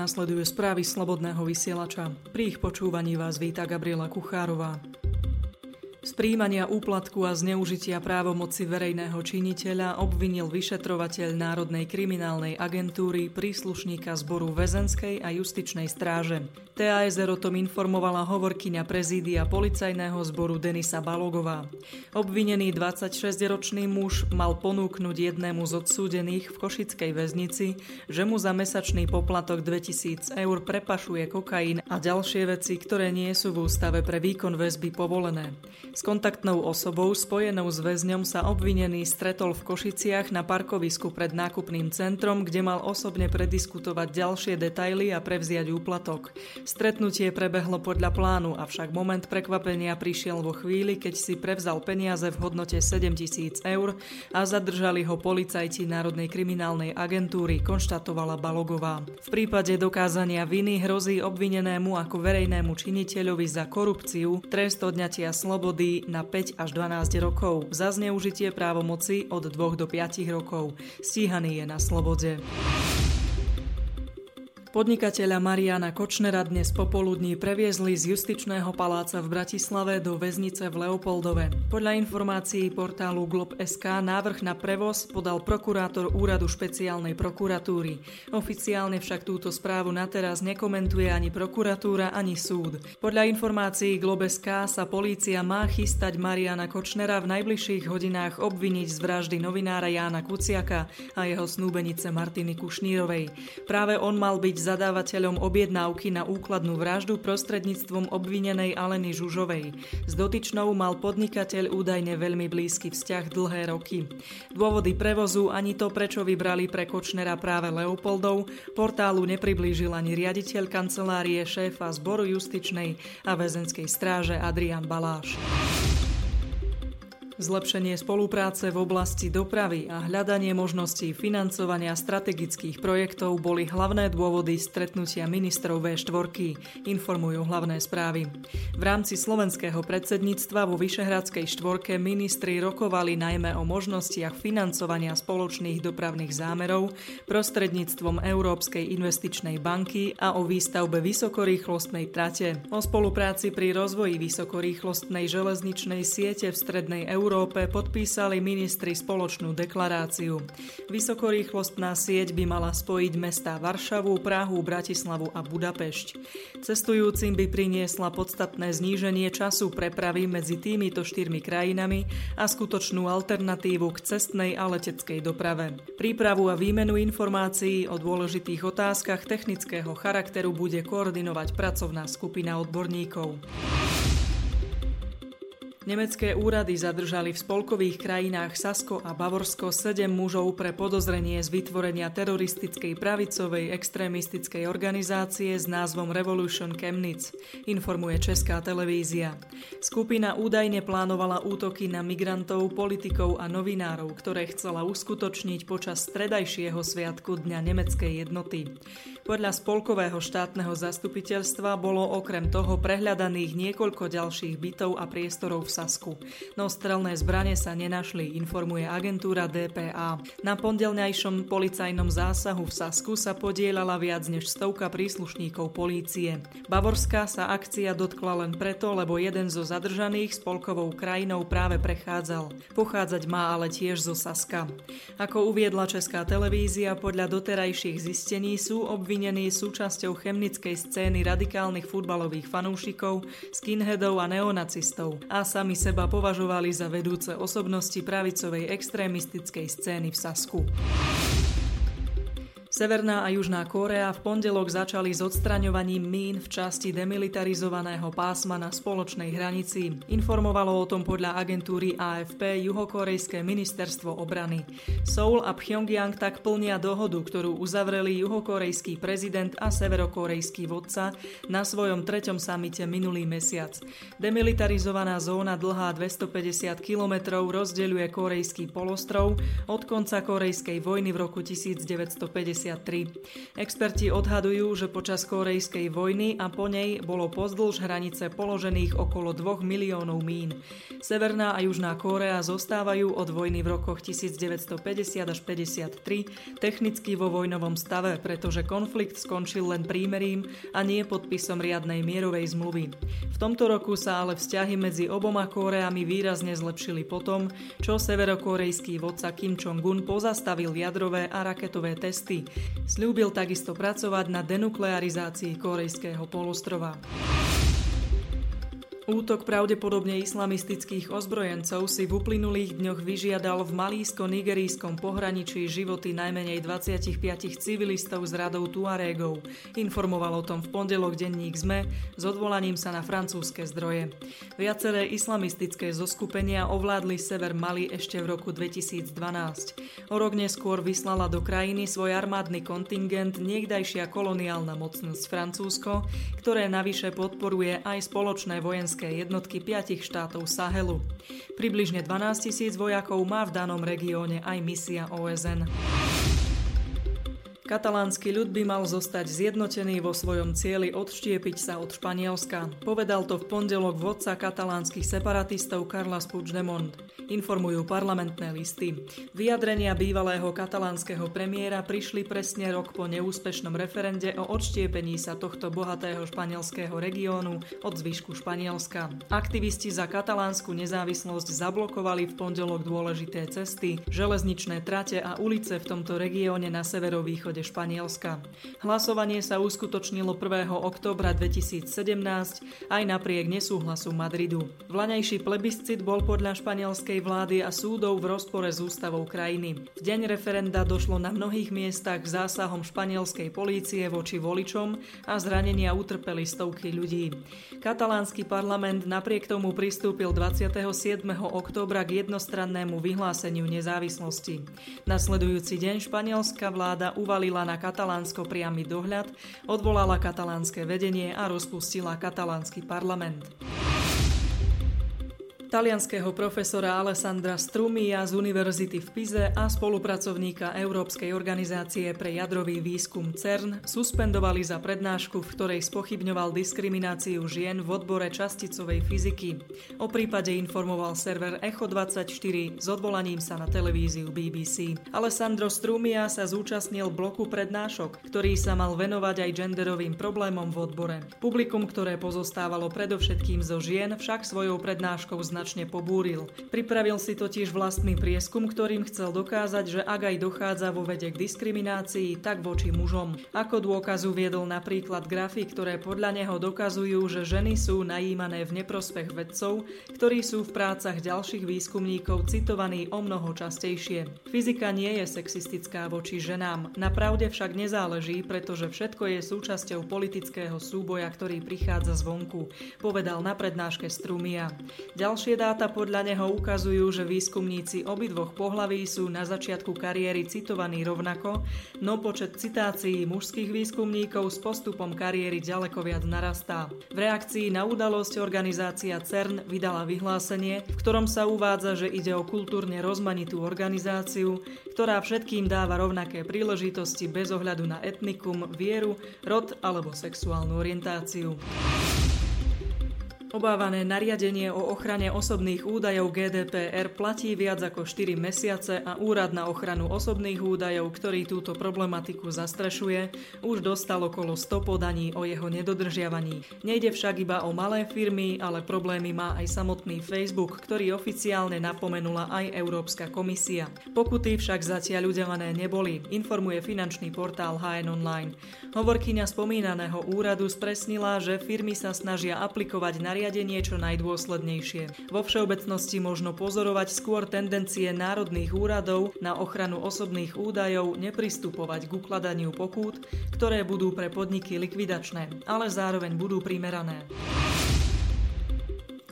Nasleduje správy Slobodného vysielača. Pri ich počúvaní vás víta Gabriela Kuchárová. Z príjmania úplatku a zneužitia právomoci verejného činiteľa obvinil vyšetrovateľ Národnej kriminálnej agentúry príslušníka zboru väzenskej a justičnej stráže. TASR o tom informovala hovorkyňa prezídia policajného zboru Denisa Balogová. Obvinený 26-ročný muž mal ponúknuť jednému z odsúdených v Košickej väznici, že mu za mesačný poplatok 2000 eur prepašuje kokain a ďalšie veci, ktoré nie sú v ústave pre výkon väzby povolené. S kontaktnou osobou spojenou s väzňom sa obvinený stretol v Košiciach na parkovisku pred nákupným centrom, kde mal osobne prediskutovať ďalšie detaily a prevziať úplatok. Stretnutie prebehlo podľa plánu, avšak moment prekvapenia prišiel vo chvíli, keď si prevzal peniaze v hodnote 7 tisíc eur a zadržali ho policajti Národnej kriminálnej agentúry, konštatovala Balogová. V prípade dokázania viny hrozí obvinenému ako verejnému činiteľovi za korupciu trest odňatia slobody slobody na 5 až 12 rokov, za zneužitie právomoci od 2 do 5 rokov. Stíhaný je na slobode. Podnikateľa Mariana Kočnera dnes popoludní previezli z justičného paláca v Bratislave do väznice v Leopoldove. Podľa informácií portálu Glob.sk návrh na prevoz podal prokurátor úradu špeciálnej prokuratúry. Oficiálne však túto správu na teraz nekomentuje ani prokuratúra, ani súd. Podľa informácií Glob.sk sa polícia má chystať Mariana Kočnera v najbližších hodinách obviniť z vraždy novinára Jána Kuciaka a jeho snúbenice Martiny Kušnírovej. Práve on mal byť zadávateľom objednávky na úkladnú vraždu prostredníctvom obvinenej Aleny Žužovej. S dotyčnou mal podnikateľ údajne veľmi blízky vzťah dlhé roky. Dôvody prevozu ani to, prečo vybrali pre Kočnera práve Leopoldov, portálu nepriblížil ani riaditeľ kancelárie šéfa zboru justičnej a väzenskej stráže Adrian Baláš. Zlepšenie spolupráce v oblasti dopravy a hľadanie možností financovania strategických projektov boli hlavné dôvody stretnutia ministrov V4, informujú hlavné správy. V rámci slovenského predsedníctva vo Vyšehradskej štvorke ministri rokovali najmä o možnostiach financovania spoločných dopravných zámerov prostredníctvom Európskej investičnej banky a o výstavbe vysokorýchlostnej trate, o spolupráci pri rozvoji vysokorýchlostnej železničnej siete v strednej Európe Európe podpísali ministri spoločnú deklaráciu. Vysokorýchlostná sieť by mala spojiť mestá Varšavu, Prahu, Bratislavu a Budapešť. Cestujúcim by priniesla podstatné zníženie času prepravy medzi týmito štyrmi krajinami a skutočnú alternatívu k cestnej a leteckej doprave. Prípravu a výmenu informácií o dôležitých otázkach technického charakteru bude koordinovať pracovná skupina odborníkov. Nemecké úrady zadržali v spolkových krajinách Sasko a Bavorsko sedem mužov pre podozrenie z vytvorenia teroristickej pravicovej extrémistickej organizácie s názvom Revolution Chemnitz, informuje Česká televízia. Skupina údajne plánovala útoky na migrantov, politikov a novinárov, ktoré chcela uskutočniť počas stredajšieho sviatku Dňa nemeckej jednoty. Podľa spolkového štátneho zastupiteľstva bolo okrem toho prehľadaných niekoľko ďalších bytov a priestorov v Sasku. No strelné zbranie sa nenašli, informuje agentúra DPA. Na pondelňajšom policajnom zásahu v Sasku sa podielala viac než stovka príslušníkov polície. Bavorská sa akcia dotkla len preto, lebo jeden zo zadržaných spolkovou krajinou práve prechádzal. Pochádzať má ale tiež zo Saska. Ako uviedla Česká televízia, podľa doterajších zistení sú obvinení súčasťou chemnickej scény radikálnych futbalových fanúšikov, skinheadov a neonacistov a sa sami seba považovali za vedúce osobnosti pravicovej extrémistickej scény v Sasku. Severná a Južná Kórea v pondelok začali s odstraňovaním mín v časti demilitarizovaného pásma na spoločnej hranici. Informovalo o tom podľa agentúry AFP juhokorejské ministerstvo obrany. Seoul a Pyongyang tak plnia dohodu, ktorú uzavreli juhokorejský prezident a severokorejský vodca na svojom treťom samite minulý mesiac. Demilitarizovaná zóna dlhá 250 km rozdeľuje korejský polostrov od konca korejskej vojny v roku 1950 1953. Experti odhadujú, že počas korejskej vojny a po nej bolo pozdĺž hranice položených okolo 2 miliónov mín. Severná a Južná Kórea zostávajú od vojny v rokoch 1950 až 53 technicky vo vojnovom stave, pretože konflikt skončil len prímerím a nie podpisom riadnej mierovej zmluvy. V tomto roku sa ale vzťahy medzi oboma Kóreami výrazne zlepšili potom, čo severokorejský vodca Kim Jong-un pozastavil jadrové a raketové testy. Sľúbil takisto pracovať na denuklearizácii korejského polostrova. Útok pravdepodobne islamistických ozbrojencov si v uplynulých dňoch vyžiadal v malísko-nigerijskom pohraničí životy najmenej 25 civilistov z radou Tuaregov. Informoval o tom v pondelok denník ZME s odvolaním sa na francúzske zdroje. Viaceré islamistické zoskupenia ovládli sever Mali ešte v roku 2012. O rok neskôr vyslala do krajiny svoj armádny kontingent niekdajšia koloniálna mocnosť Francúzsko, ktoré navyše podporuje aj spoločné vojenské vojenské jednotky piatich štátov Sahelu. Približne 12 tisíc vojakov má v danom regióne aj misia OSN. Katalánsky ľud by mal zostať zjednotený vo svojom cieli odštiepiť sa od Španielska. Povedal to v pondelok vodca katalánskych separatistov Carlas Puigdemont. Informujú parlamentné listy. Vyjadrenia bývalého katalánskeho premiéra prišli presne rok po neúspešnom referende o odštiepení sa tohto bohatého španielského regiónu od zvyšku Španielska. Aktivisti za katalánsku nezávislosť zablokovali v pondelok dôležité cesty, železničné trate a ulice v tomto regióne na severovýchode východe Španielska. Hlasovanie sa uskutočnilo 1. októbra 2017 aj napriek nesúhlasu Madridu. Vlaňajší plebiscit bol podľa španielskej vlády a súdov v rozpore s ústavou krajiny. V deň referenda došlo na mnohých miestach k zásahom španielskej polície voči voličom a zranenia utrpeli stovky ľudí. Katalánsky parlament napriek tomu pristúpil 27. októbra k jednostrannému vyhláseniu nezávislosti. Nasledujúci deň španielská vláda uvalila na Katalánsko priamy dohľad, odvolala katalánske vedenie a rozpustila katalánsky parlament talianského profesora Alessandra Strumia z Univerzity v Pize a spolupracovníka Európskej organizácie pre jadrový výskum CERN suspendovali za prednášku, v ktorej spochybňoval diskrimináciu žien v odbore časticovej fyziky. O prípade informoval server Echo24 s odvolaním sa na televíziu BBC. Alessandro Strumia sa zúčastnil bloku prednášok, ktorý sa mal venovať aj genderovým problémom v odbore. Publikum, ktoré pozostávalo predovšetkým zo žien, však svojou prednáškou značilo jednoznačne pobúril. Pripravil si totiž vlastný prieskum, ktorým chcel dokázať, že ak aj dochádza vo vede k diskriminácii, tak voči mužom. Ako dôkaz uviedol napríklad grafy, ktoré podľa neho dokazujú, že ženy sú najímané v neprospech vedcov, ktorí sú v prácach ďalších výskumníkov citovaní o mnoho častejšie. Fyzika nie je sexistická voči ženám, na pravde však nezáleží, pretože všetko je súčasťou politického súboja, ktorý prichádza zvonku, povedal na prednáške Strumia. Ďalšie Ďalšie dáta podľa neho ukazujú, že výskumníci obidvoch pohlaví sú na začiatku kariéry citovaní rovnako, no počet citácií mužských výskumníkov s postupom kariéry ďaleko viac narastá. V reakcii na udalosť organizácia CERN vydala vyhlásenie, v ktorom sa uvádza, že ide o kultúrne rozmanitú organizáciu, ktorá všetkým dáva rovnaké príležitosti bez ohľadu na etnikum, vieru, rod alebo sexuálnu orientáciu. Obávané nariadenie o ochrane osobných údajov GDPR platí viac ako 4 mesiace a Úrad na ochranu osobných údajov, ktorý túto problematiku zastrešuje, už dostal okolo 100 podaní o jeho nedodržiavaní. Nejde však iba o malé firmy, ale problémy má aj samotný Facebook, ktorý oficiálne napomenula aj Európska komisia. Pokuty však zatiaľ udelené neboli, informuje finančný portál HN Online. Hovorkyňa spomínaného úradu spresnila, že firmy sa snažia aplikovať nariadenie nariadenie čo najdôslednejšie. Vo všeobecnosti možno pozorovať skôr tendencie národných úradov na ochranu osobných údajov nepristupovať k ukladaniu pokút, ktoré budú pre podniky likvidačné, ale zároveň budú primerané.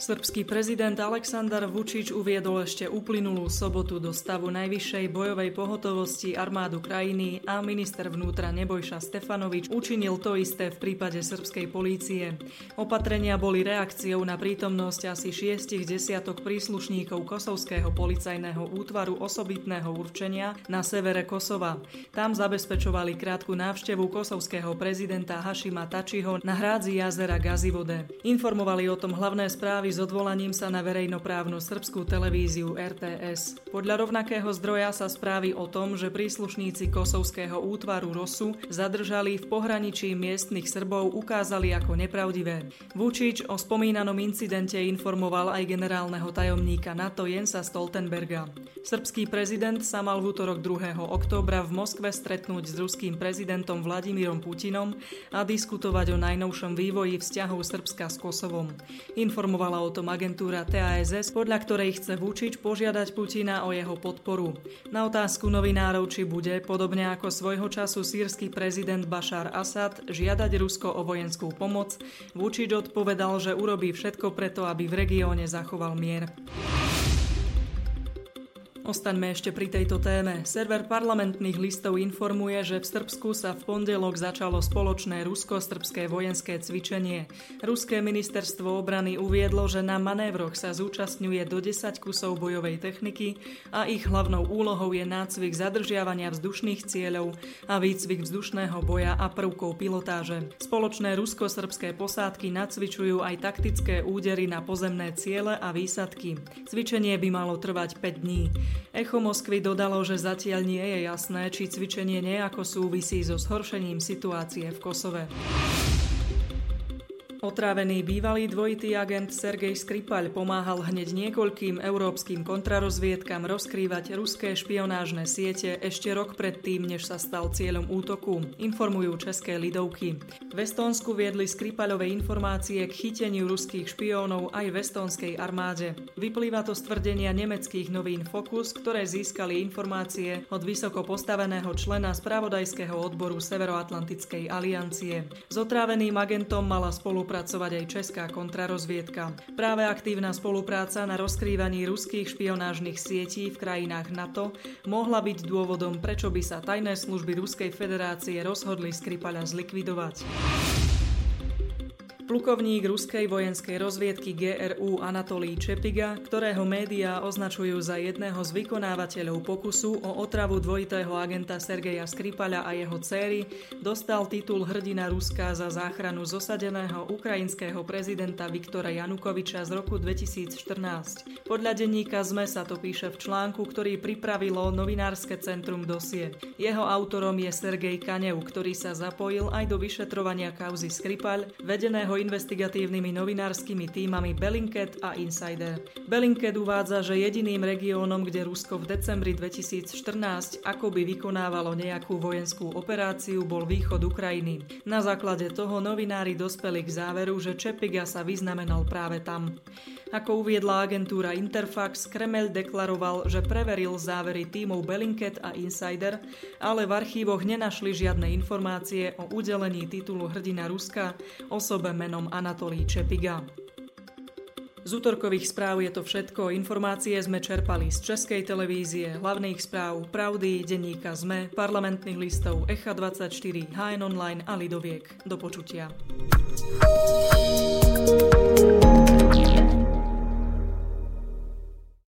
Srbský prezident Aleksandar Vučič uviedol ešte uplynulú sobotu do stavu najvyššej bojovej pohotovosti armádu krajiny a minister vnútra Nebojša Stefanovič učinil to isté v prípade srbskej polície. Opatrenia boli reakciou na prítomnosť asi šiestich desiatok príslušníkov Kosovského policajného útvaru osobitného určenia na severe Kosova. Tam zabezpečovali krátku návštevu kosovského prezidenta Hašima Tačiho na hrádzi jazera Gazivode. Informovali o tom hlavné správy s odvolaním sa na verejnoprávnu srbskú televíziu RTS. Podľa rovnakého zdroja sa správy o tom, že príslušníci kosovského útvaru ROSu zadržali v pohraničí miestnych Srbov ukázali ako nepravdivé. Vučič o spomínanom incidente informoval aj generálneho tajomníka NATO Jensa Stoltenberga. Srbský prezident sa mal v útorok 2. októbra v Moskve stretnúť s ruským prezidentom Vladimírom Putinom a diskutovať o najnovšom vývoji vzťahov Srbska s Kosovom. Informovala o tom agentúra TASS, podľa ktorej chce Vučič požiadať Putina o jeho podporu. Na otázku novinárov, či bude, podobne ako svojho času sírsky prezident Bashar Assad, žiadať Rusko o vojenskú pomoc, Vučič odpovedal, že urobí všetko preto, aby v regióne zachoval mier. Ostaňme ešte pri tejto téme. Server parlamentných listov informuje, že v Srbsku sa v pondelok začalo spoločné rusko-srbské vojenské cvičenie. Ruské ministerstvo obrany uviedlo, že na manévroch sa zúčastňuje do 10 kusov bojovej techniky a ich hlavnou úlohou je nácvik zadržiavania vzdušných cieľov a výcvik vzdušného boja a prvkov pilotáže. Spoločné rusko-srbské posádky nacvičujú aj taktické údery na pozemné ciele a výsadky. Cvičenie by malo trvať 5 dní. Echo Moskvy dodalo, že zatiaľ nie je jasné, či cvičenie nejako súvisí so zhoršením situácie v Kosove. Otrávený bývalý dvojitý agent Sergej Skripal pomáhal hneď niekoľkým európskym kontrarozviedkam rozkrývať ruské špionážne siete ešte rok predtým, než sa stal cieľom útoku, informujú české lidovky. V Estónsku viedli Skripalové informácie k chyteniu ruských špiónov aj v estónskej armáde. Vyplýva to z tvrdenia nemeckých novín Focus, ktoré získali informácie od vysoko postaveného člena spravodajského odboru Severoatlantickej aliancie. S otráveným agentom mala spolu spolupracovať aj česká kontrarozviedka. Práve aktívna spolupráca na rozkrývaní ruských špionážnych sietí v krajinách NATO mohla byť dôvodom, prečo by sa tajné služby Ruskej federácie rozhodli Skripala zlikvidovať. Plukovník ruskej vojenskej rozviedky GRU Anatolí Čepiga, ktorého médiá označujú za jedného z vykonávateľov pokusu o otravu dvojitého agenta Sergeja Skripala a jeho céry, dostal titul hrdina Ruska za záchranu zosadeného ukrajinského prezidenta Viktora Janukoviča z roku 2014. Podľa denníka ZME sa to píše v článku, ktorý pripravilo novinárske centrum Dosie. Jeho autorom je Sergej Kanev, ktorý sa zapojil aj do vyšetrovania kauzy Skripal, vedeného investigatívnymi novinárskymi týmami Bellingcat a Insider. Bellingcat uvádza, že jediným regiónom, kde Rusko v decembri 2014 akoby vykonávalo nejakú vojenskú operáciu, bol východ Ukrajiny. Na základe toho novinári dospeli k záveru, že Čepiga sa vyznamenal práve tam. Ako uviedla agentúra Interfax, Kremel deklaroval, že preveril závery tímov Bellingcat a Insider, ale v archívoch nenašli žiadne informácie o udelení titulu hrdina Ruska osobe menom Anatolí Čepiga. Z útorkových správ je to všetko. Informácie sme čerpali z Českej televízie, hlavných správ, Pravdy, denníka ZME, parlamentných listov Echa 24, HN Online a Lidoviek. Do počutia.